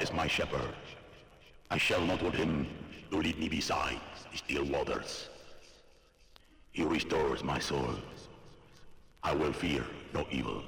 Is my shepherd. I shall not want him to lead me beside still waters. He restores my soul. I will fear no evil.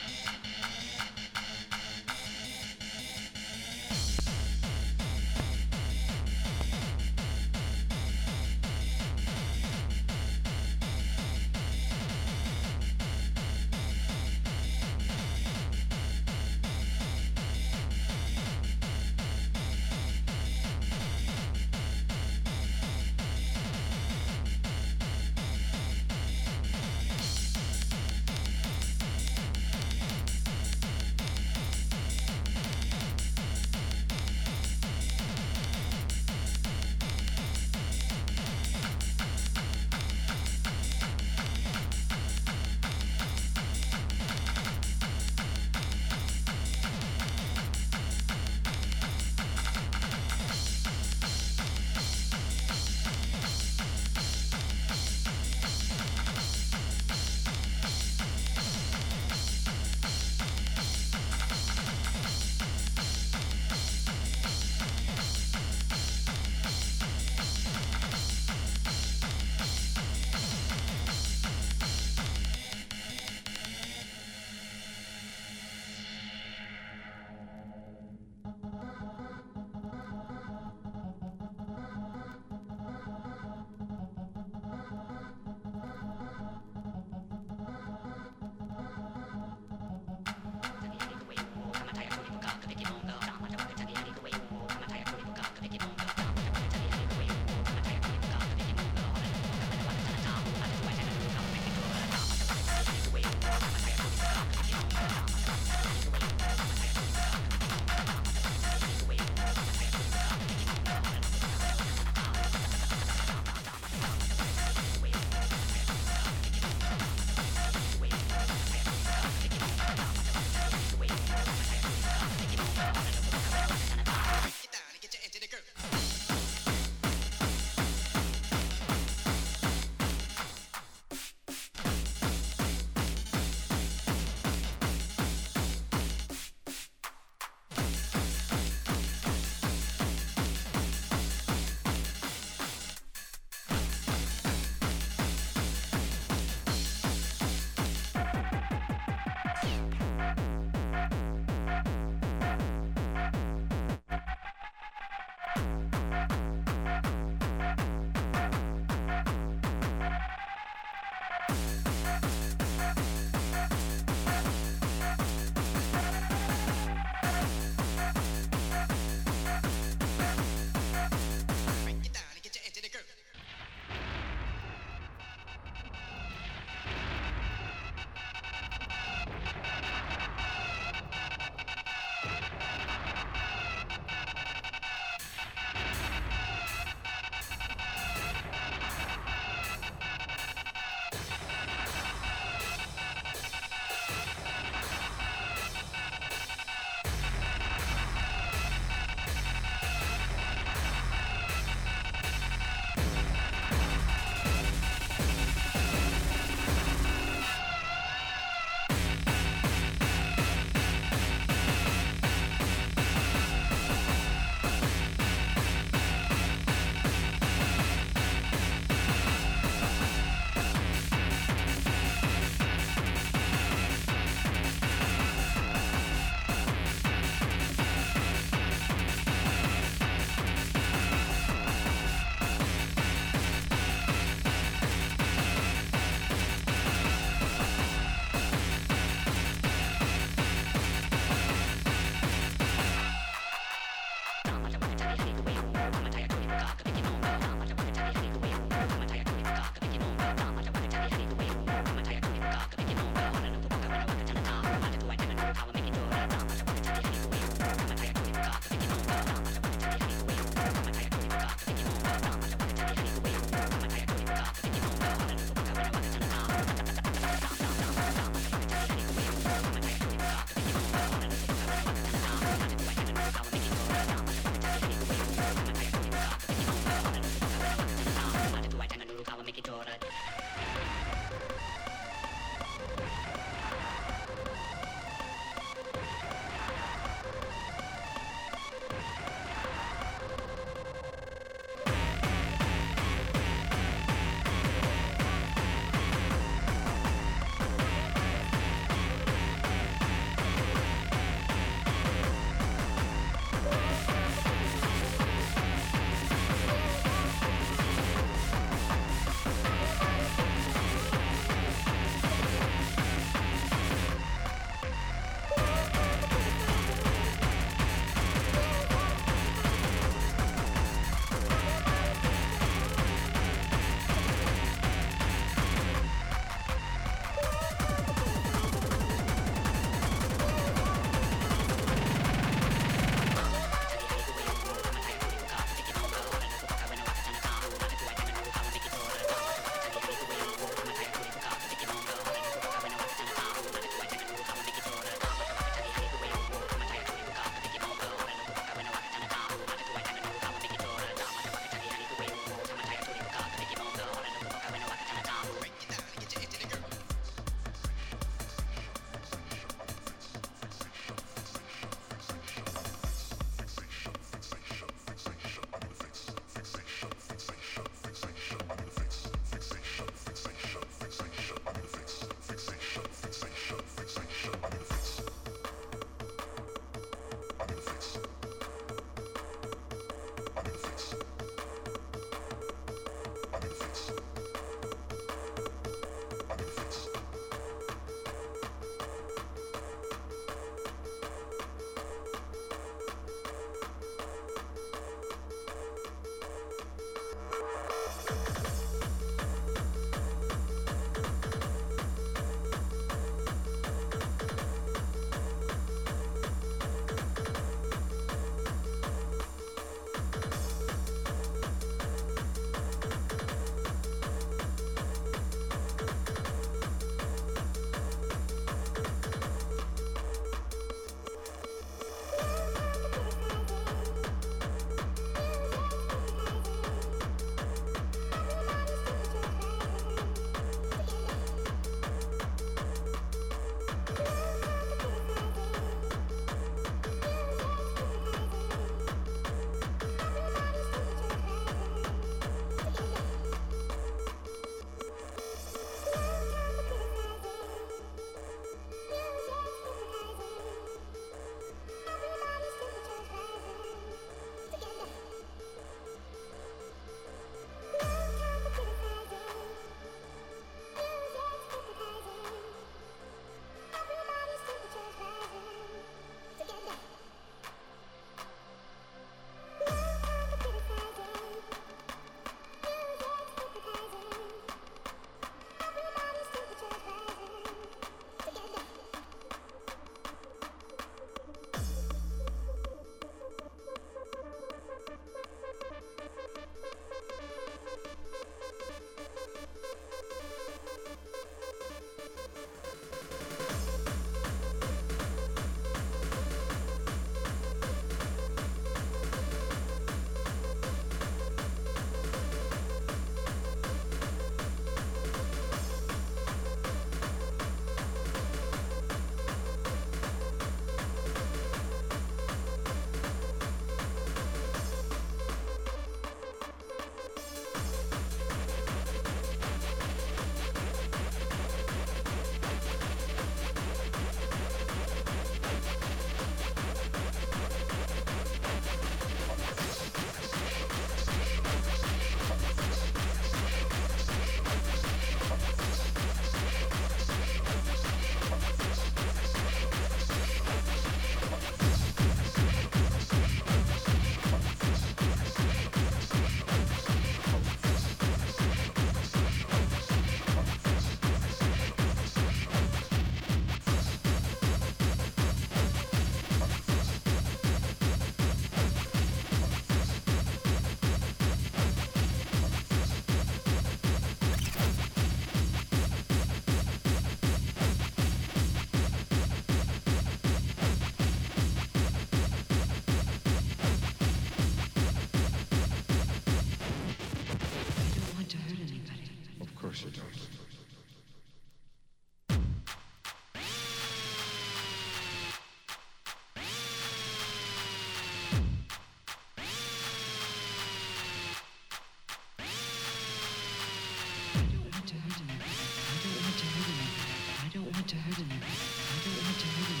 hurt him. I don't want to hurt him.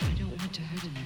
I don't want to hurt him.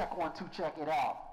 check one, two, check it out.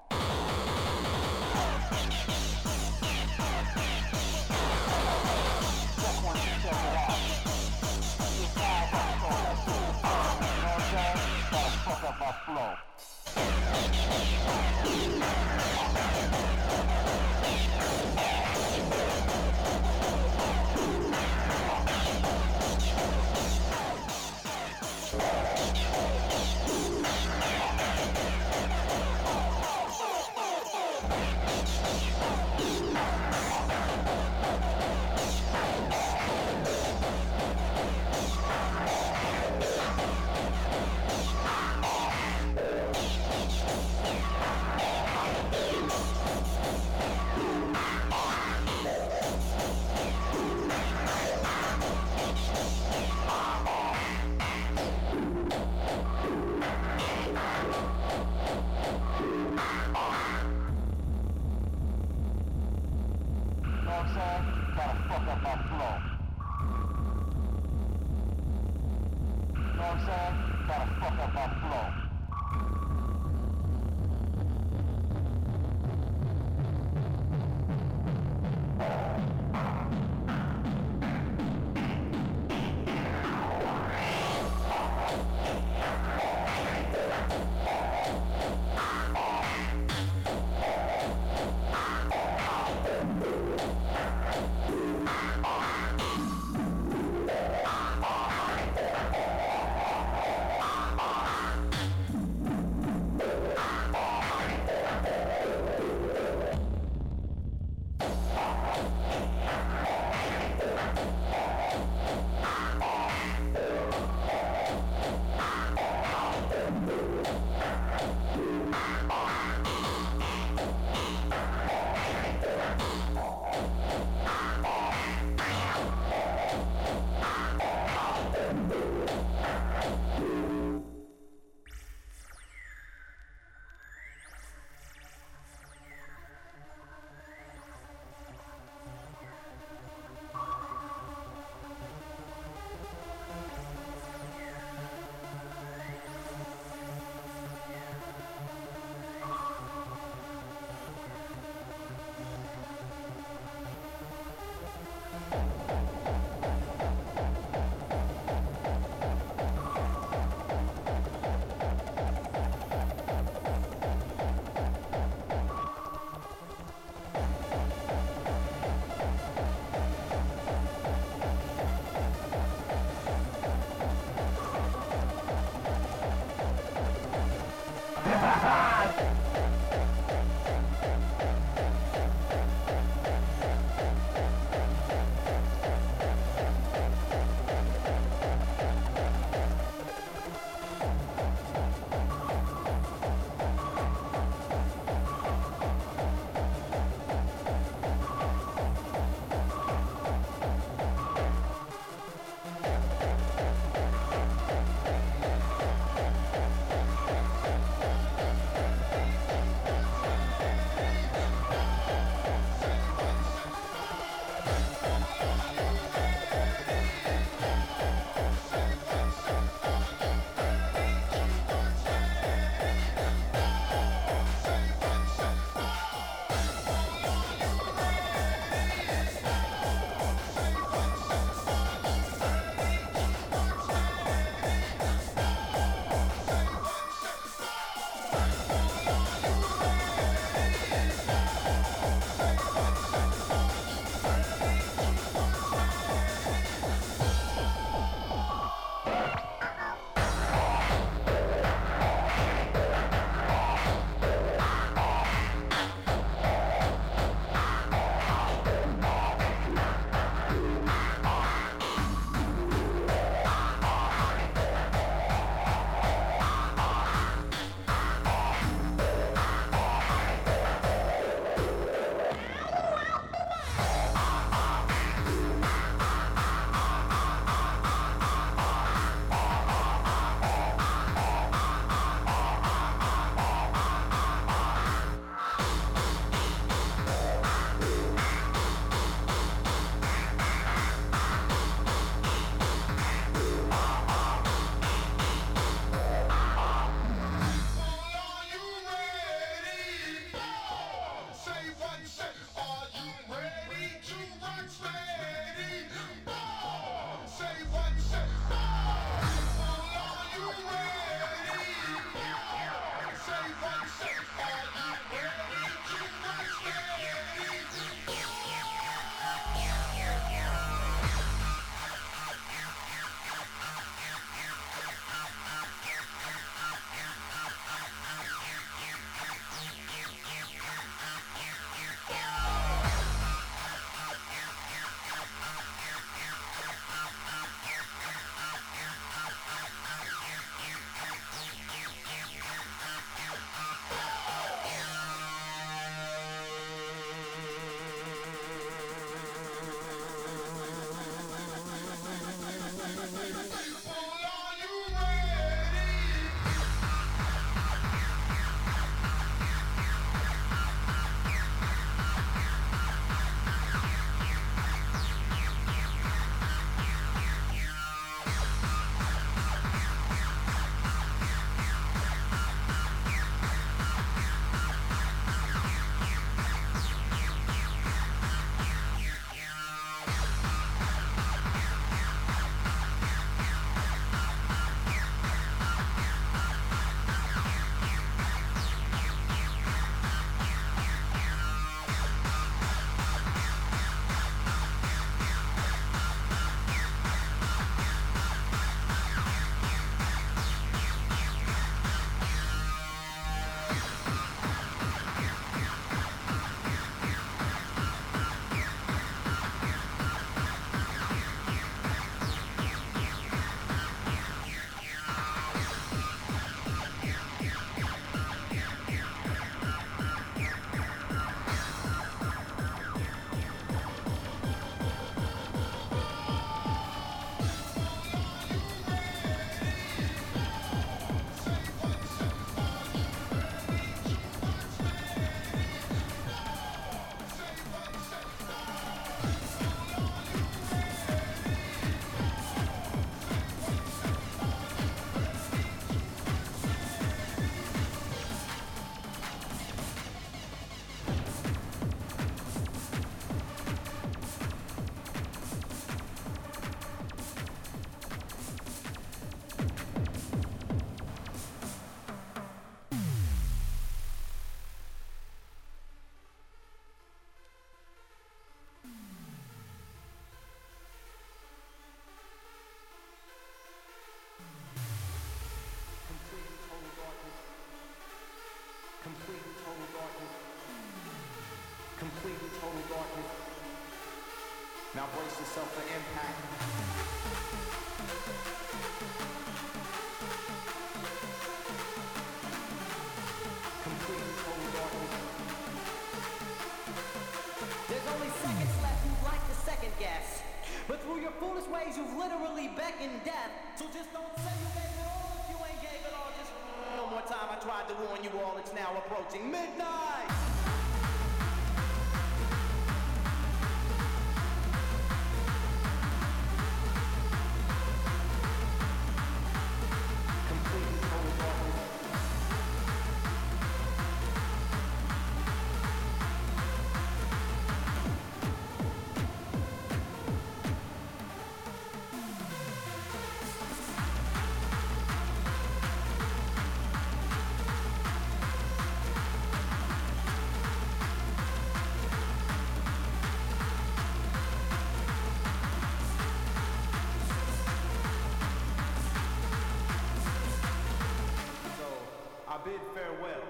bid farewell.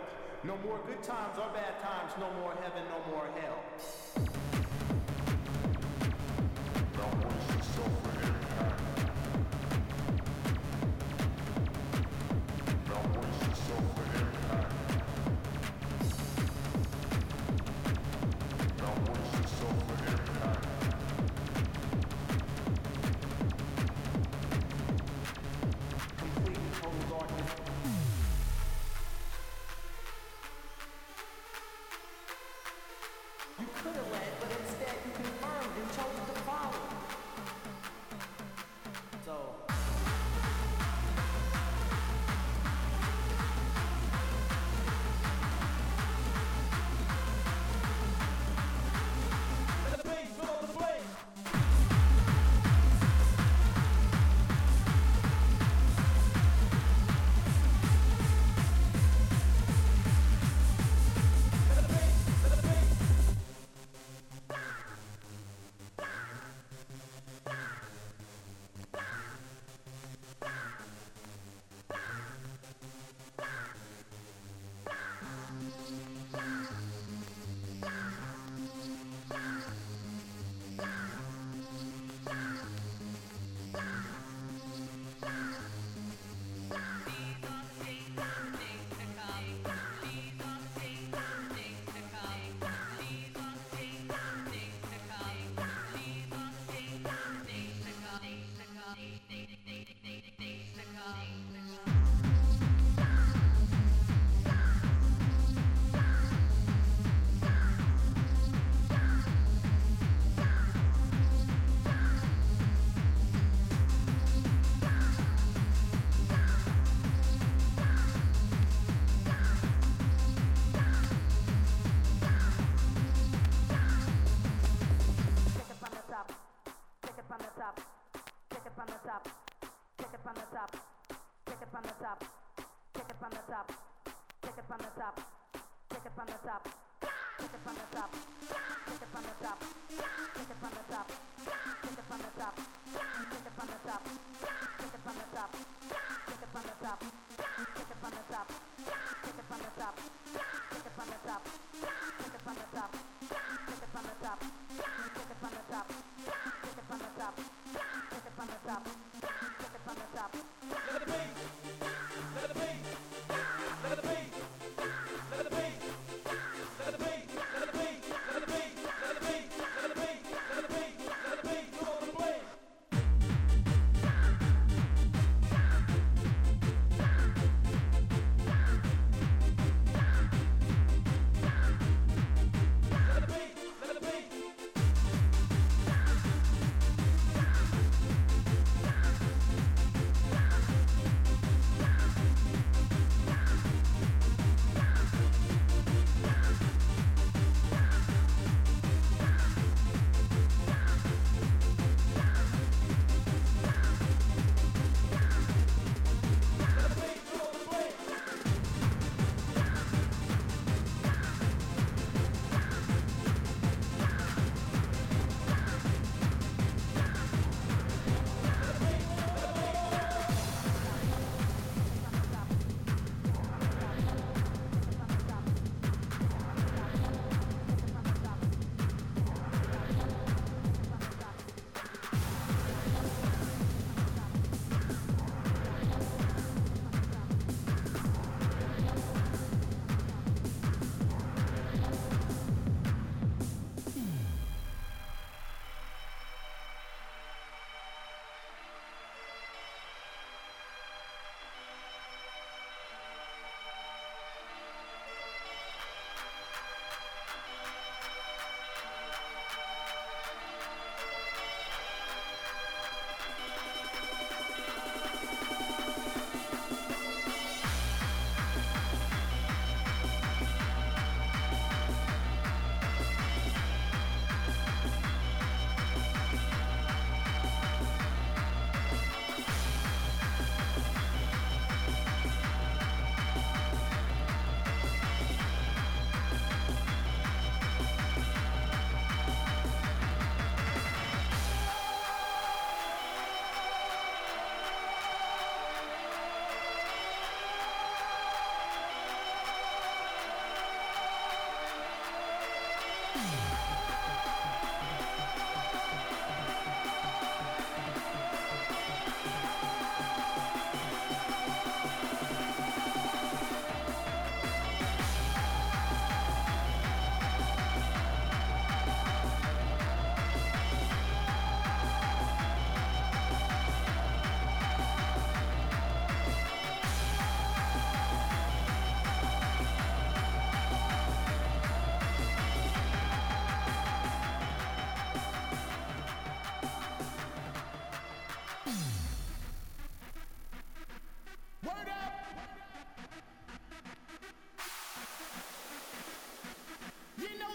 No more good times or bad times, no more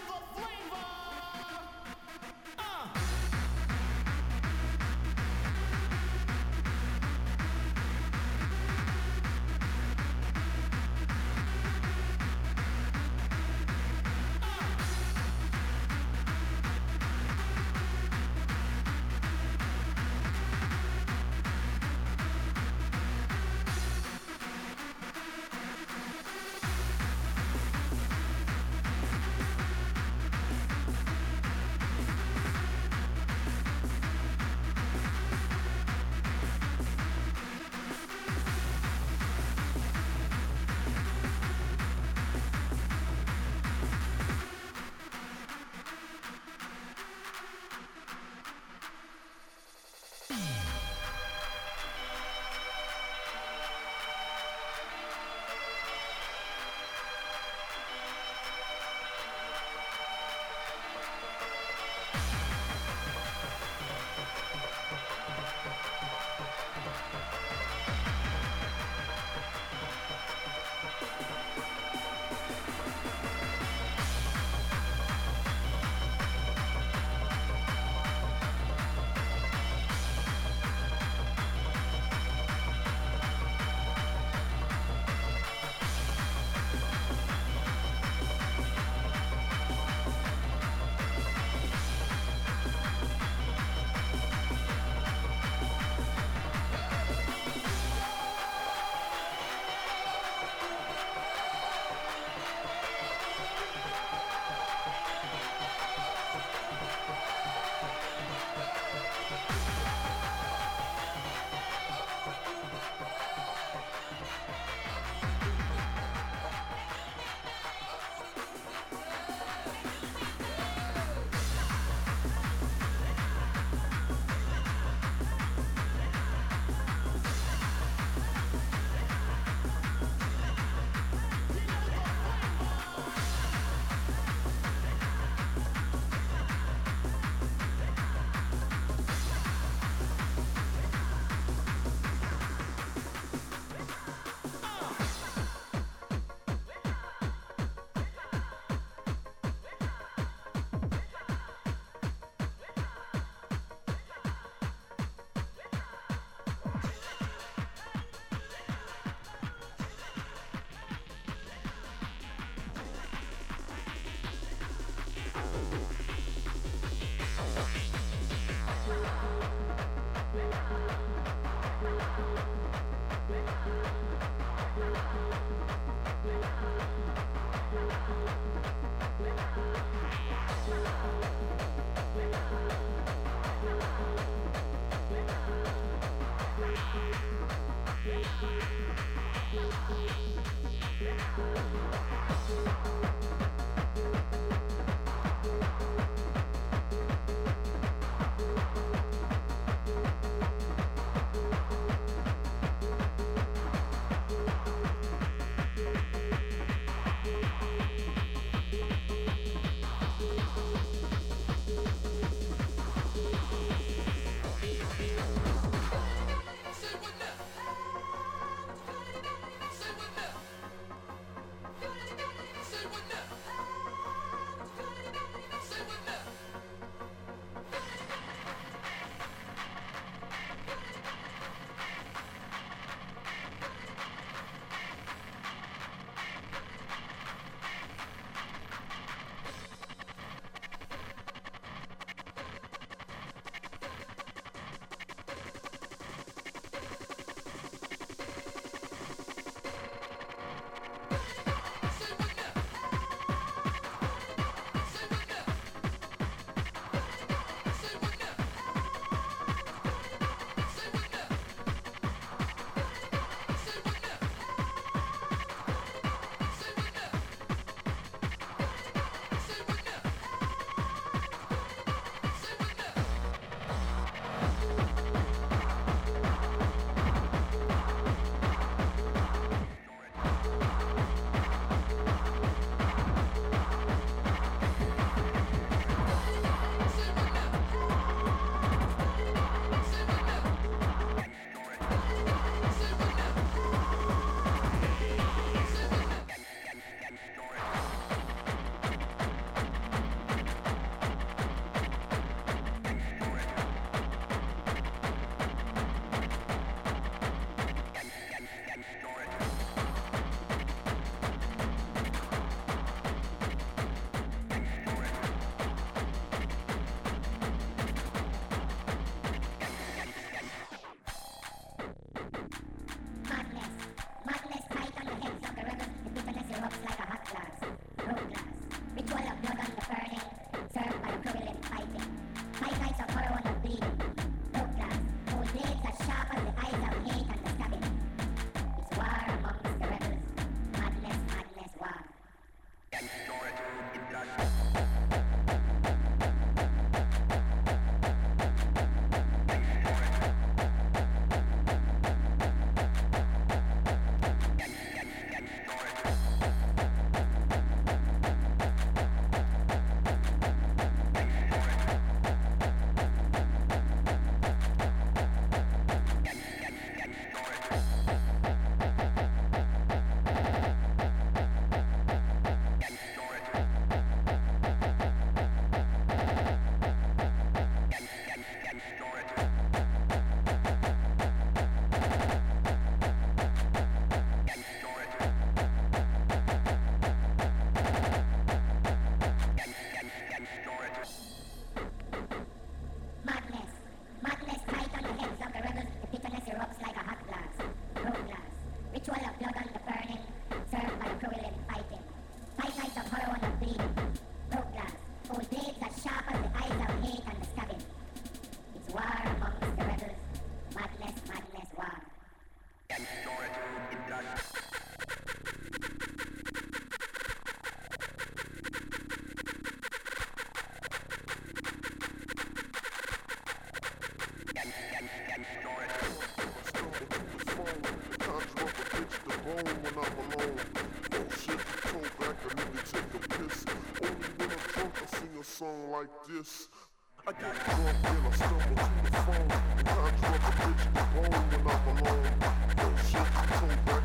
the flame. class. like this. I get drunk and I stumble to the phone. I drop a bitch in the bone when I'm alone. Shit, come back.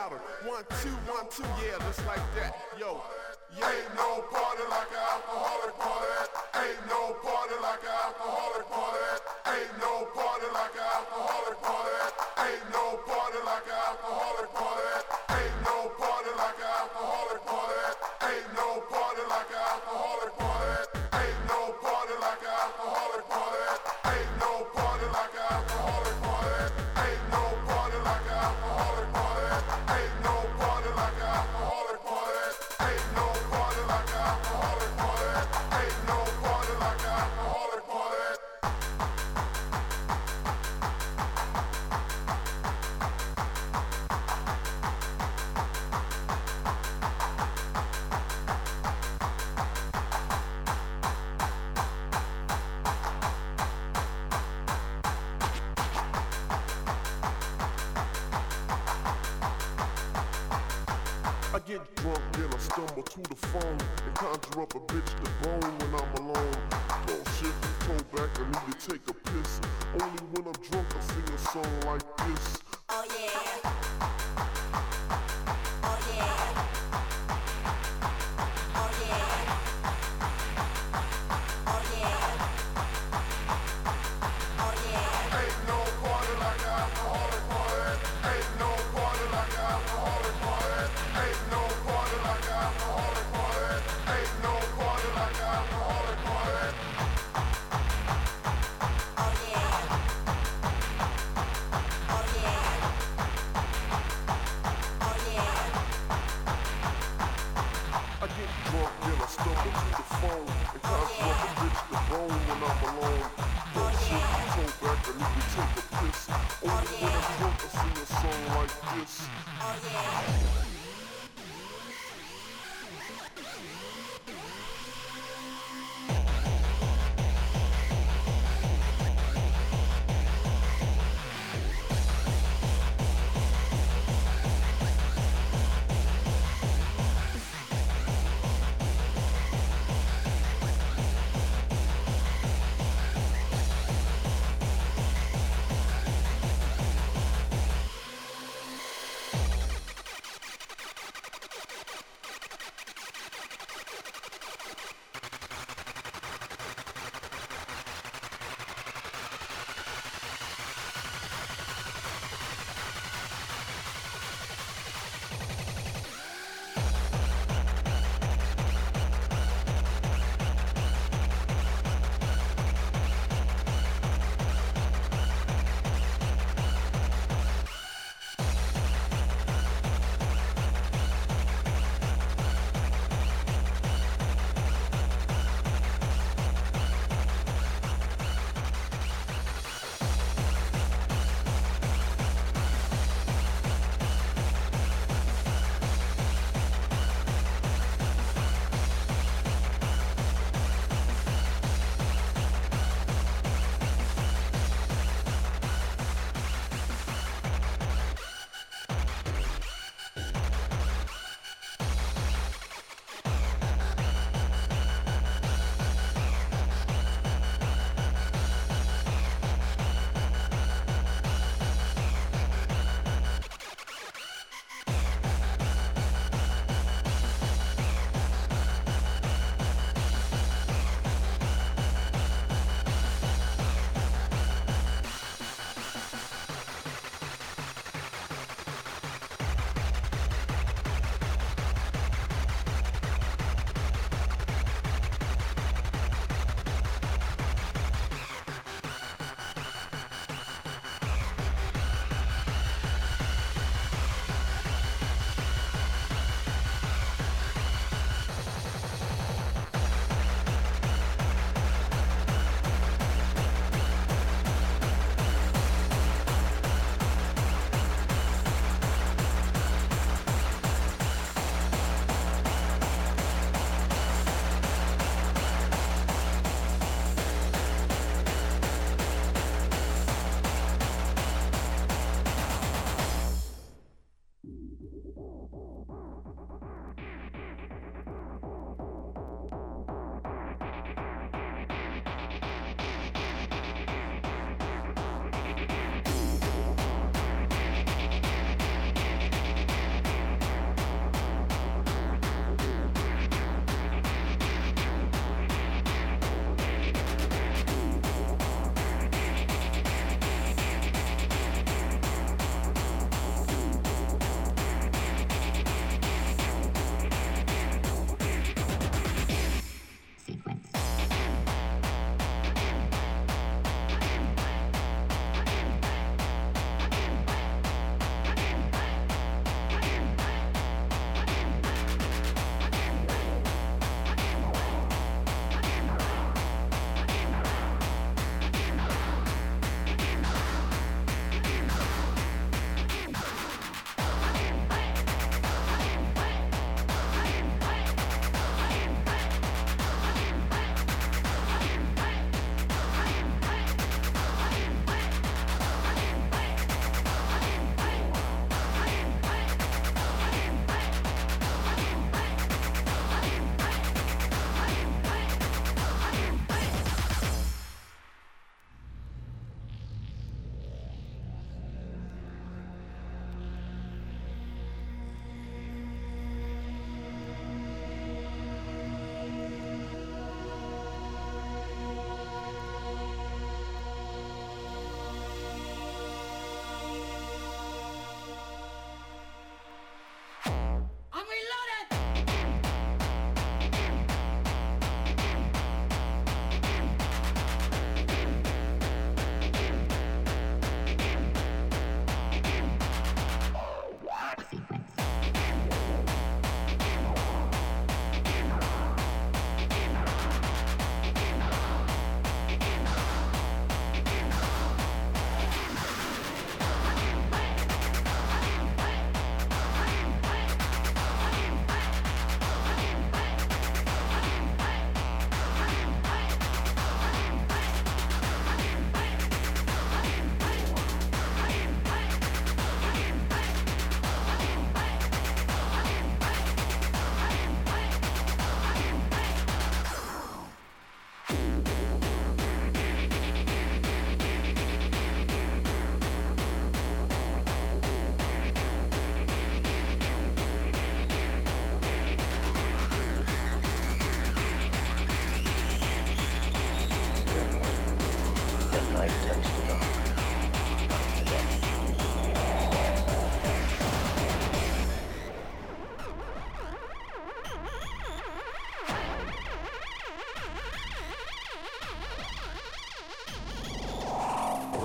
One, two, one, two, yeah, just like that. Yo, yeah. Ain't no party like an alcoholic party. Ain't no party like an alcoholic party.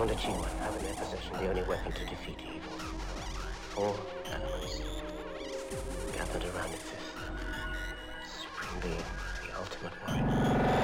Found a Chihuahua, have in their possession the only weapon to defeat evil. Four animals gathered around the fifth. Supreme being, the ultimate warrior.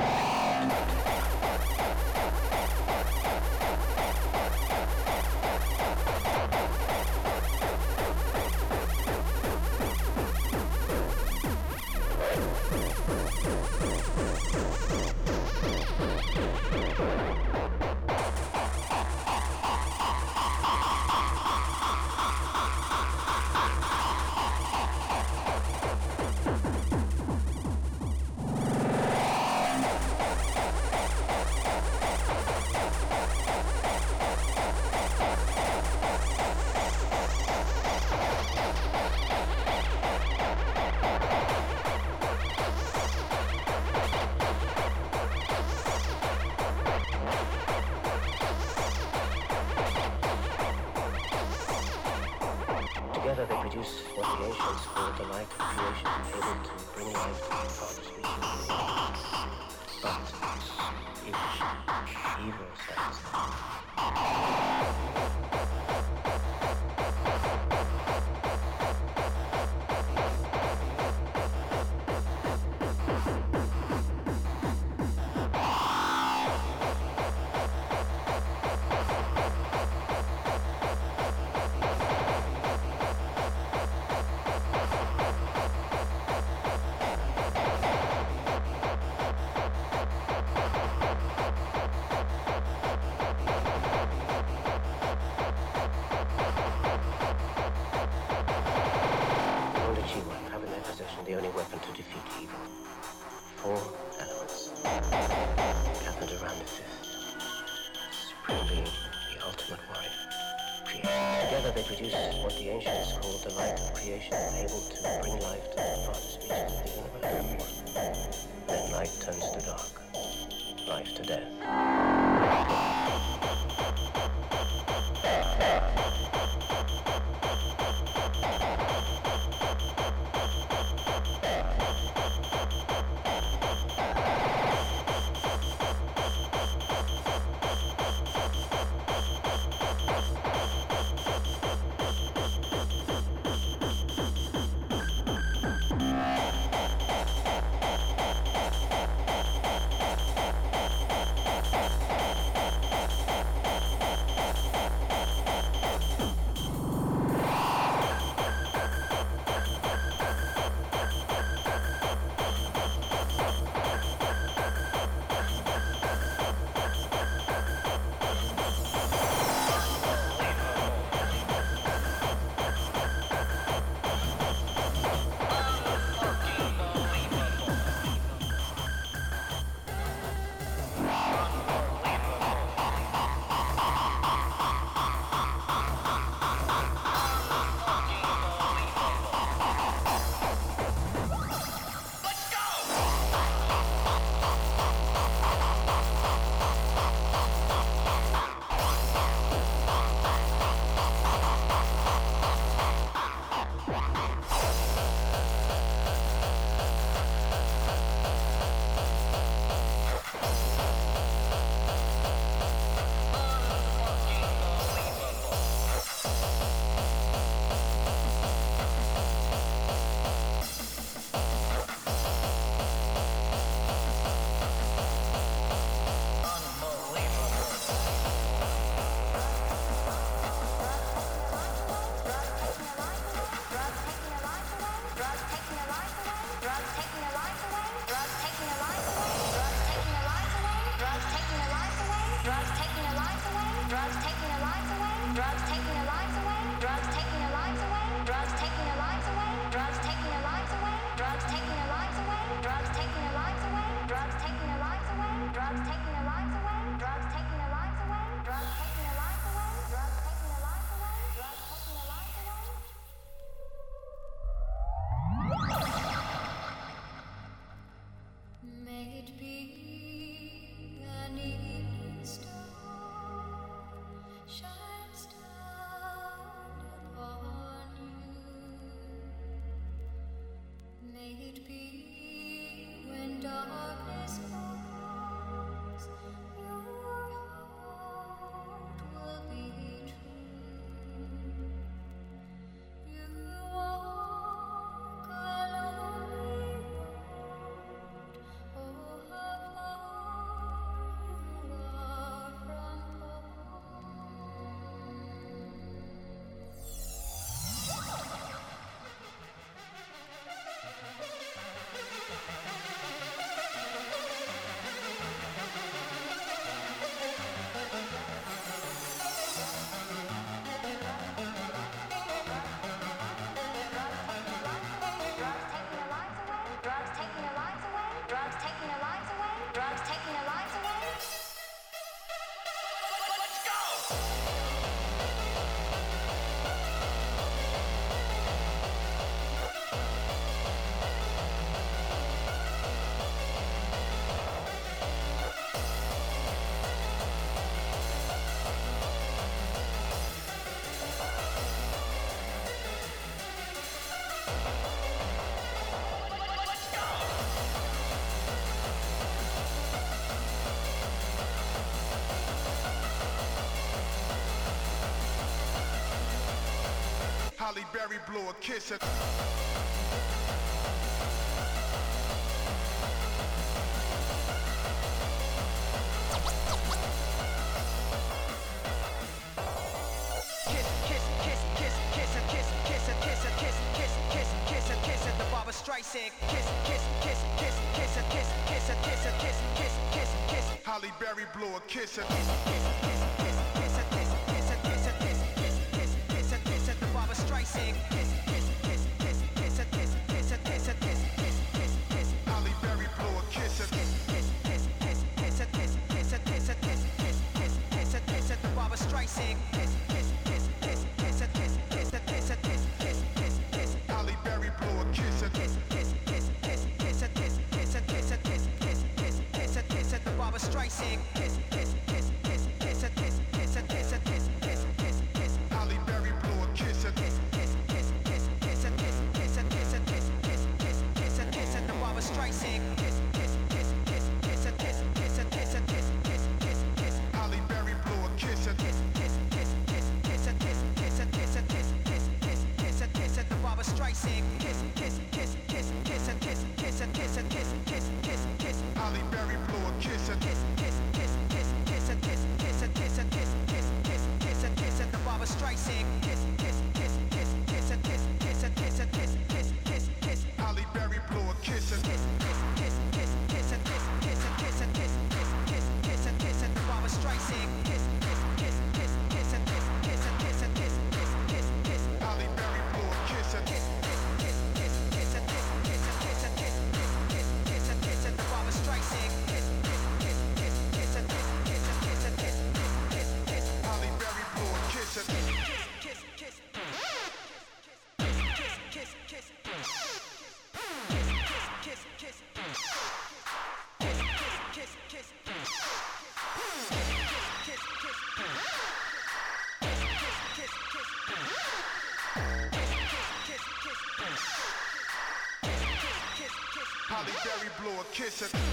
Produce what the light of creation, able to bring life to the reaches of the universe. But if evil stands Halle Berry blew a kiss at. kiss, kiss, Kiss, kiss, kiss, kiss, kiss, kiss, kiss, kiss, kiss, kiss, kiss, kiss, kiss. Halle Berry blew a kiss. A kiss. strikes here. Halle Berry blow a kiss at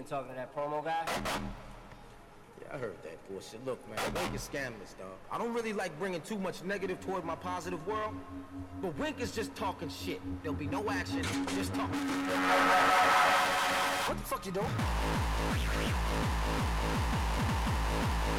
been talking to that promo guy. Yeah, I heard that bullshit. Look, man, Wink is scandalous, dog. I don't really like bringing too much negative toward my positive world, but Wink is just talking shit. There'll be no action, just talk. What the fuck you doing?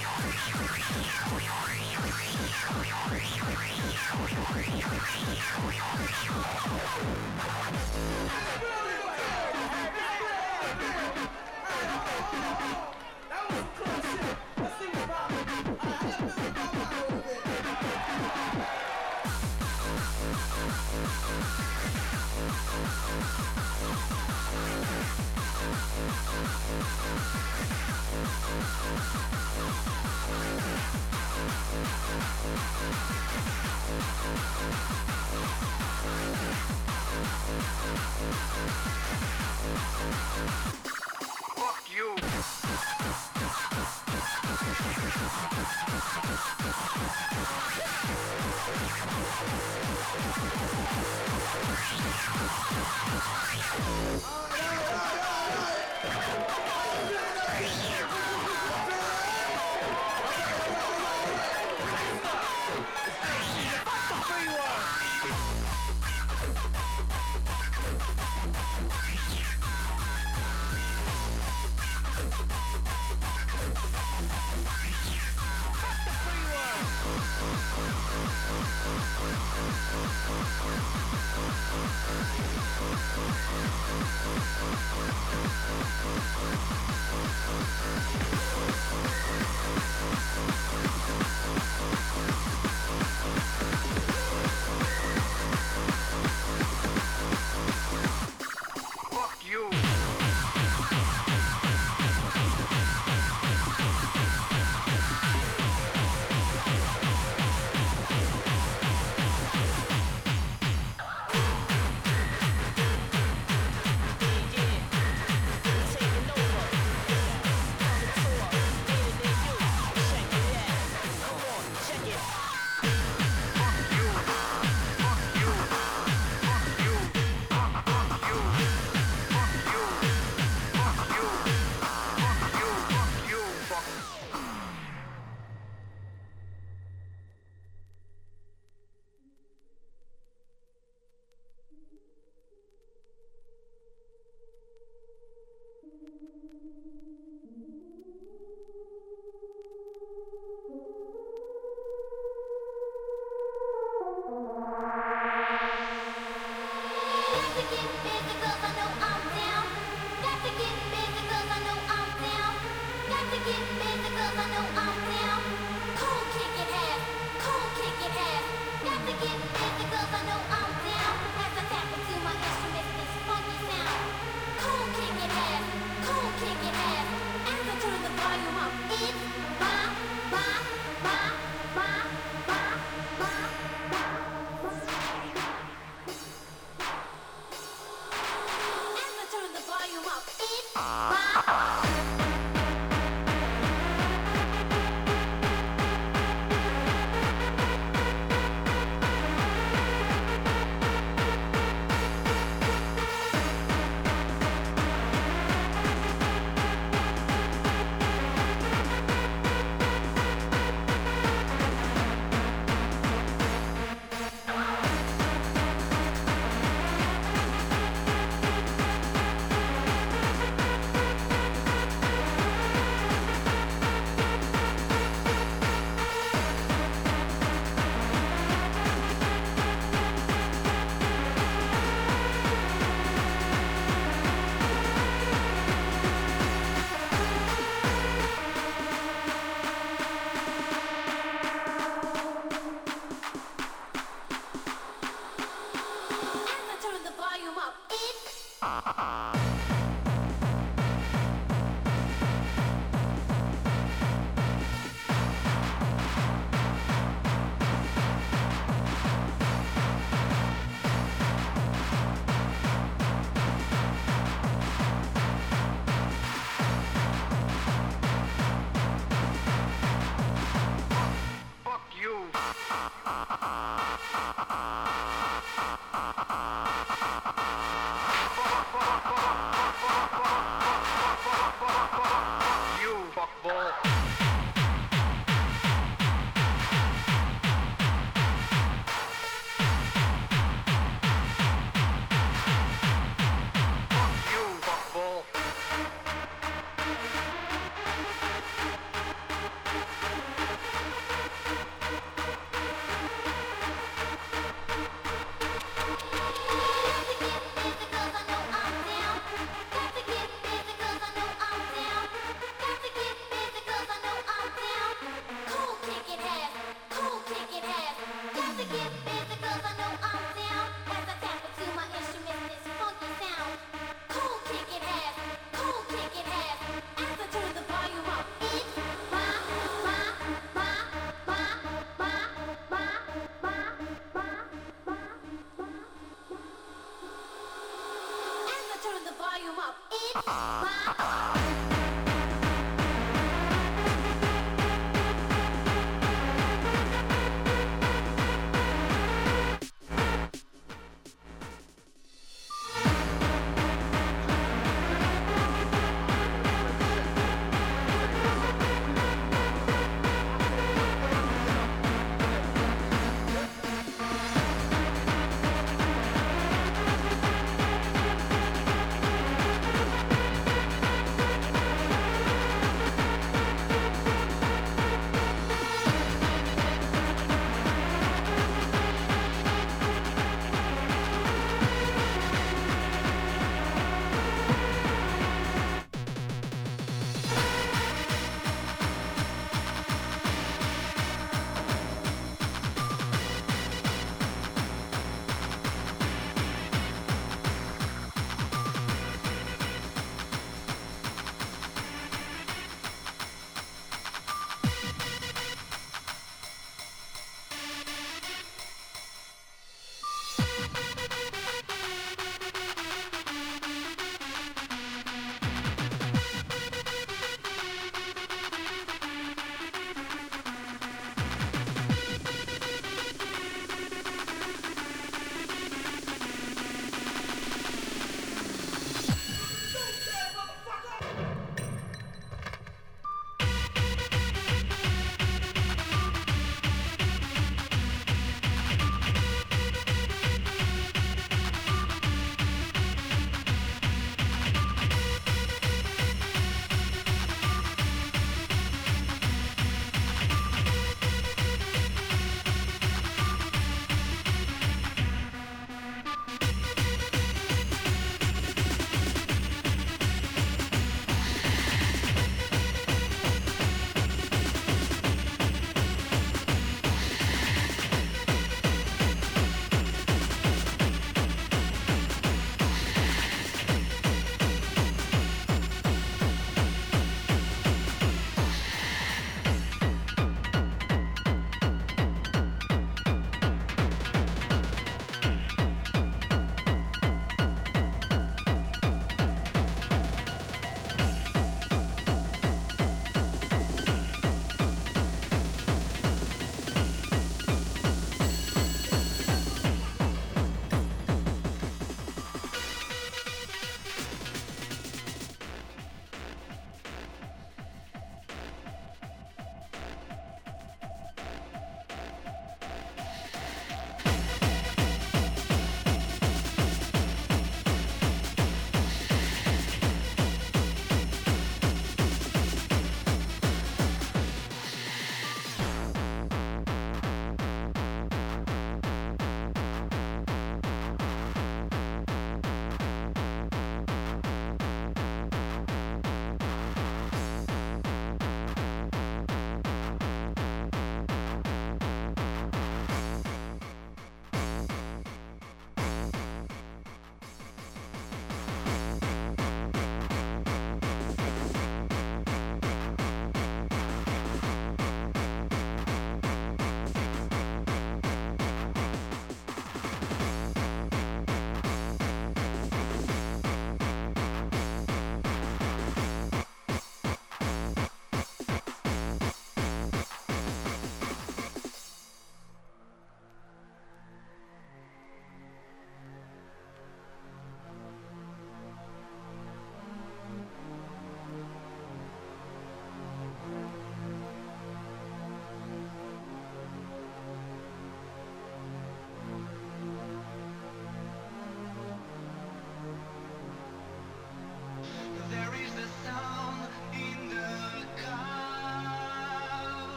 Fuck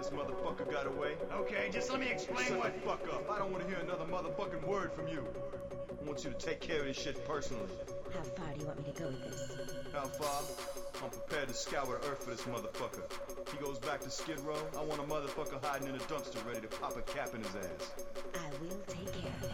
this motherfucker got away. Okay, just let me explain Shut what- the fuck up. I don't want to hear another motherfucking word from you. I want you to take care of this shit personally. How far do you want me to go with this? How far? I'm prepared to scour the earth for this motherfucker. He goes back to Skid Row. I want a motherfucker hiding in a dumpster ready to pop a cap in his ass. I will take care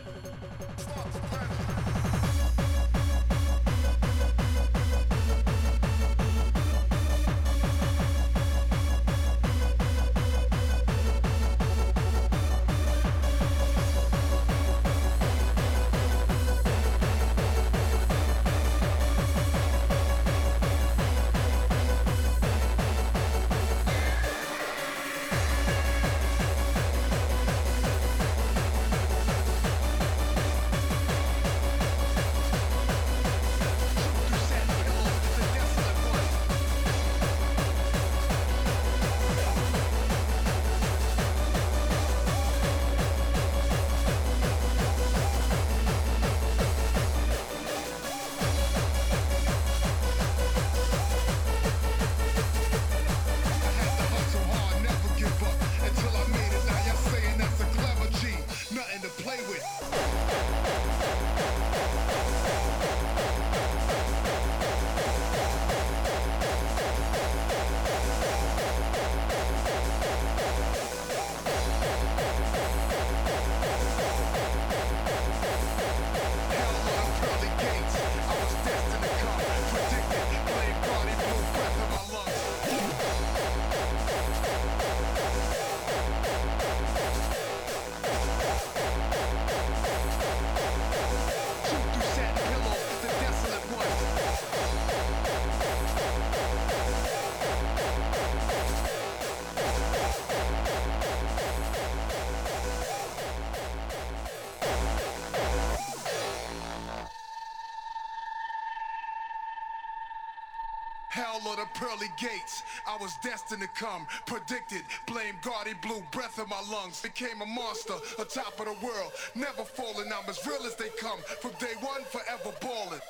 The pearly gates, I was destined to come. Predicted, blame God, he blew breath in my lungs. Became a monster, atop of the world. Never falling, I'm as real as they come. From day one, forever balling.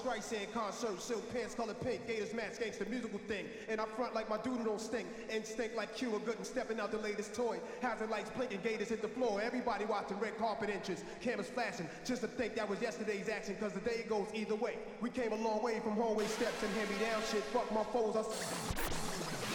Streisand concert, silk pants color pink, gators match gangsta musical thing. And I front like my dude don't stink. Instinct like Cuba Gooding stepping out the latest toy. Hazard lights blinking, gators hit the floor. Everybody watching red carpet inches, cameras flashing. Just to think that was yesterday's action, cause the day goes either way. We came a long way from hallway steps and hand me down shit. Fuck my foes, I.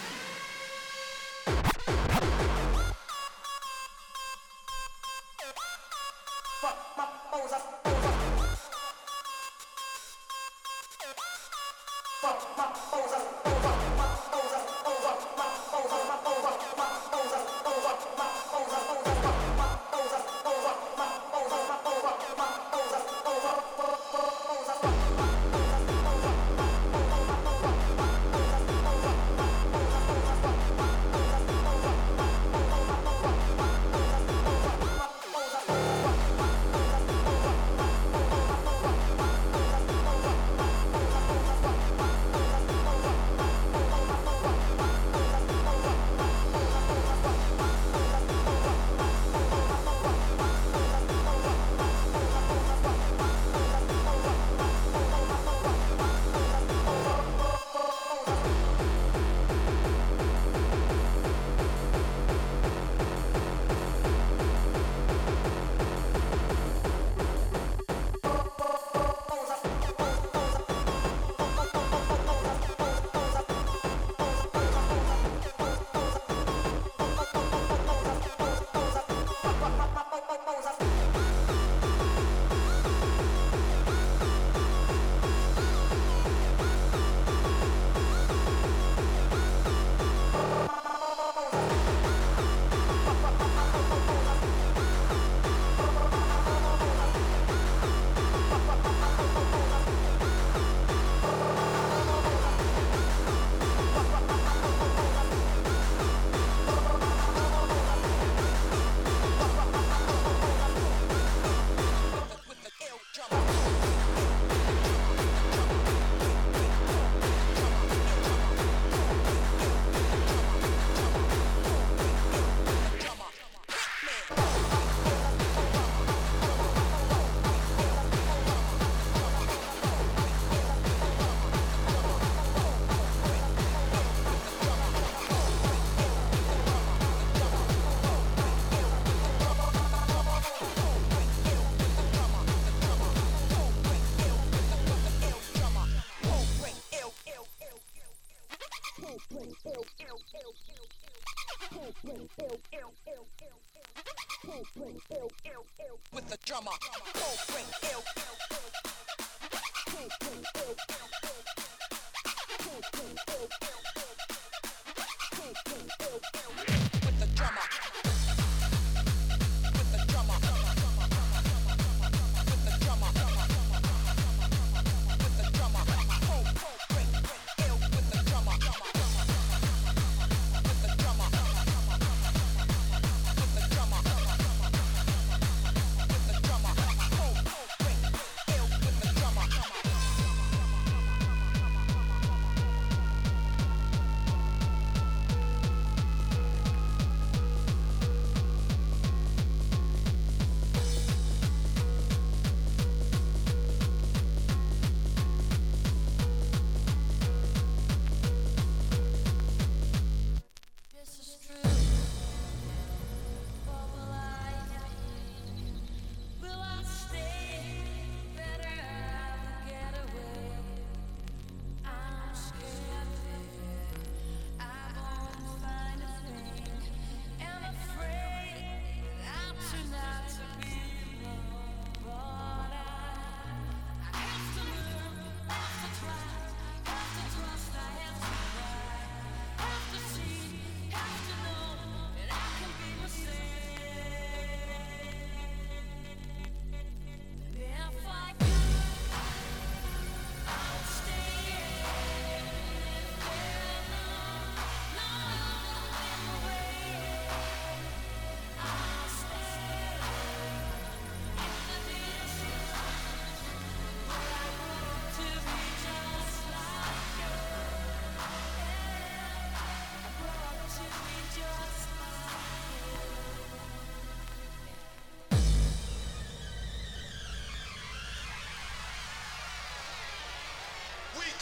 With the drummer, full bring ill, ill, ill,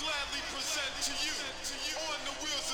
gladly present to you on the wheels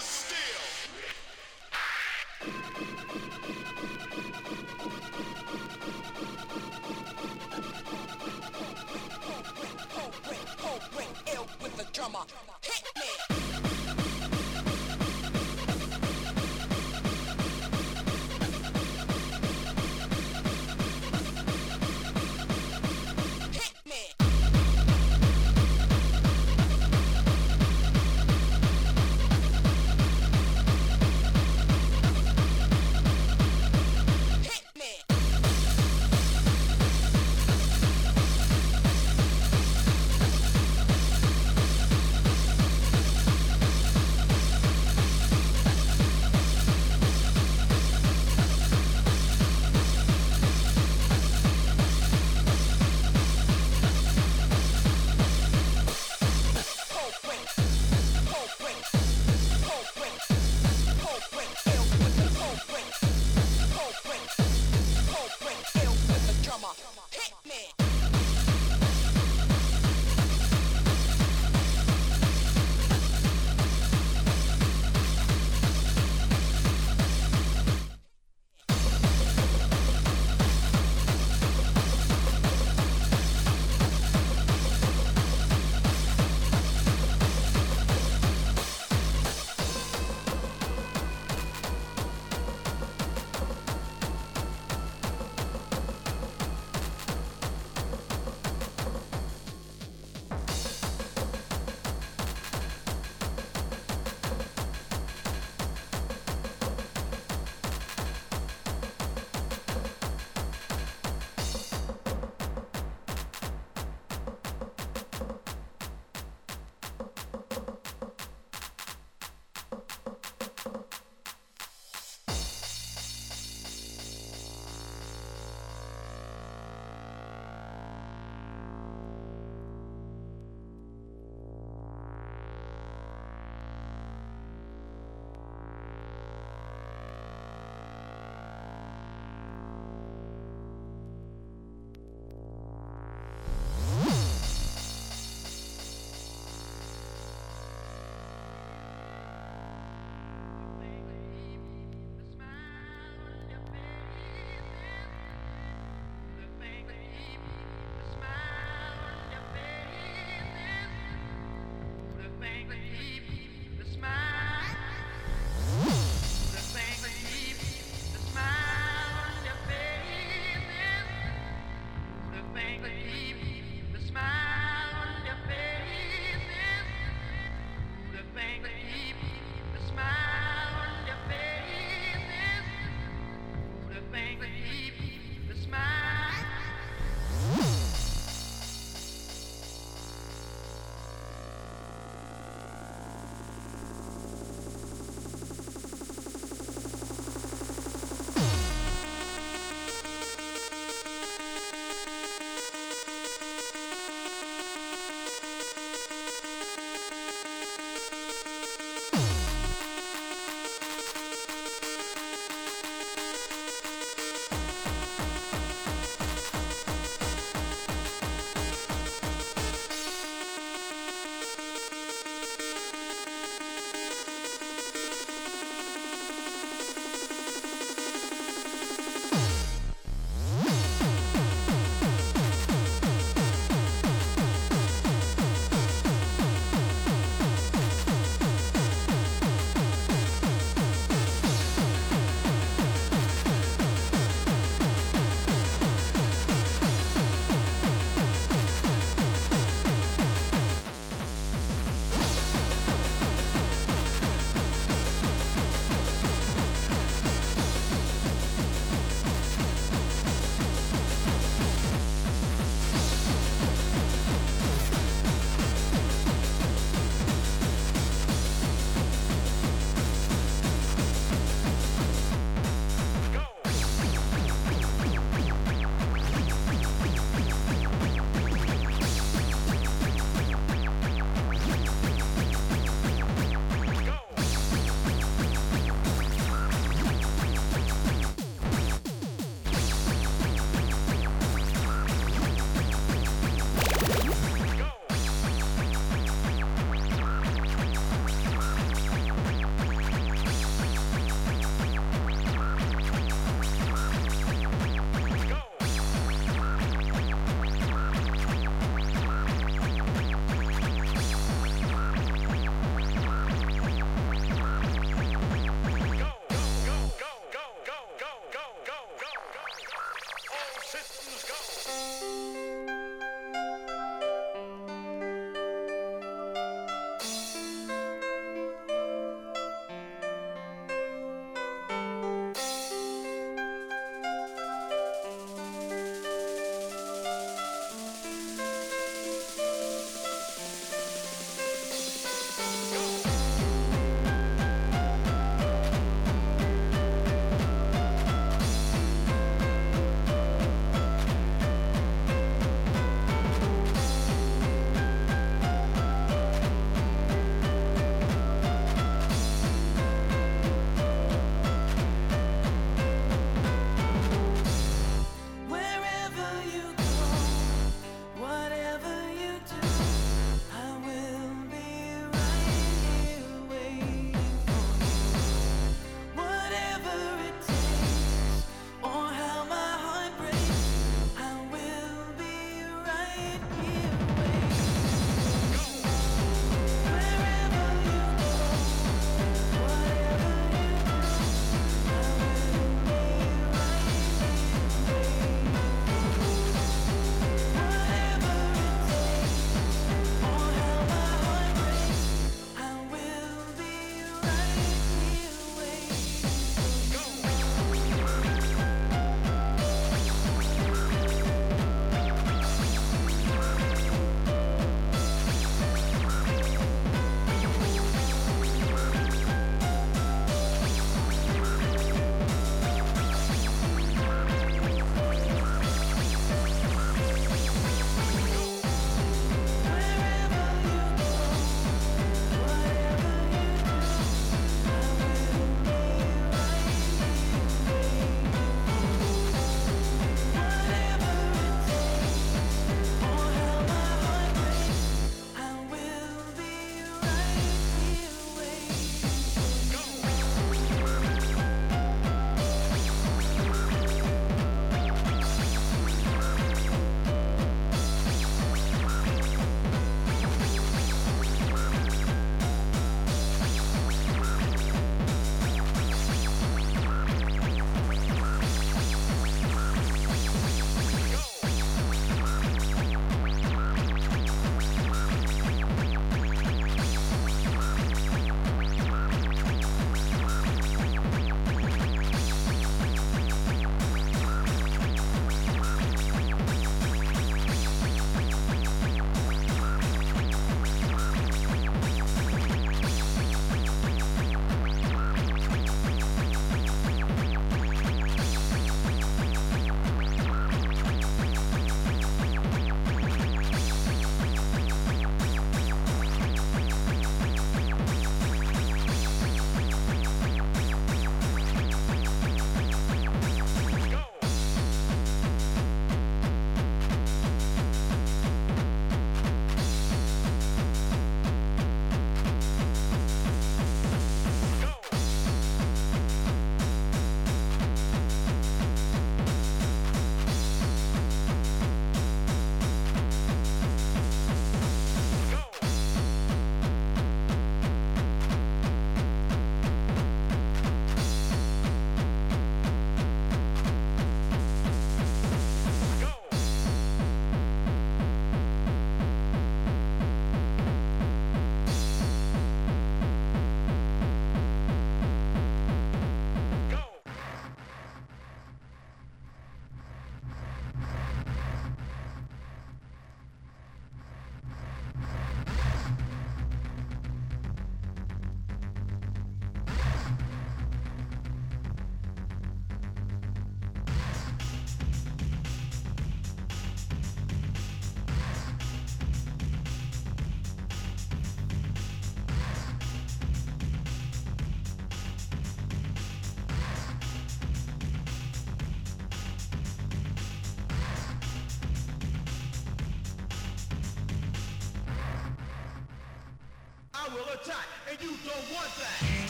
will attack, and you don't want that.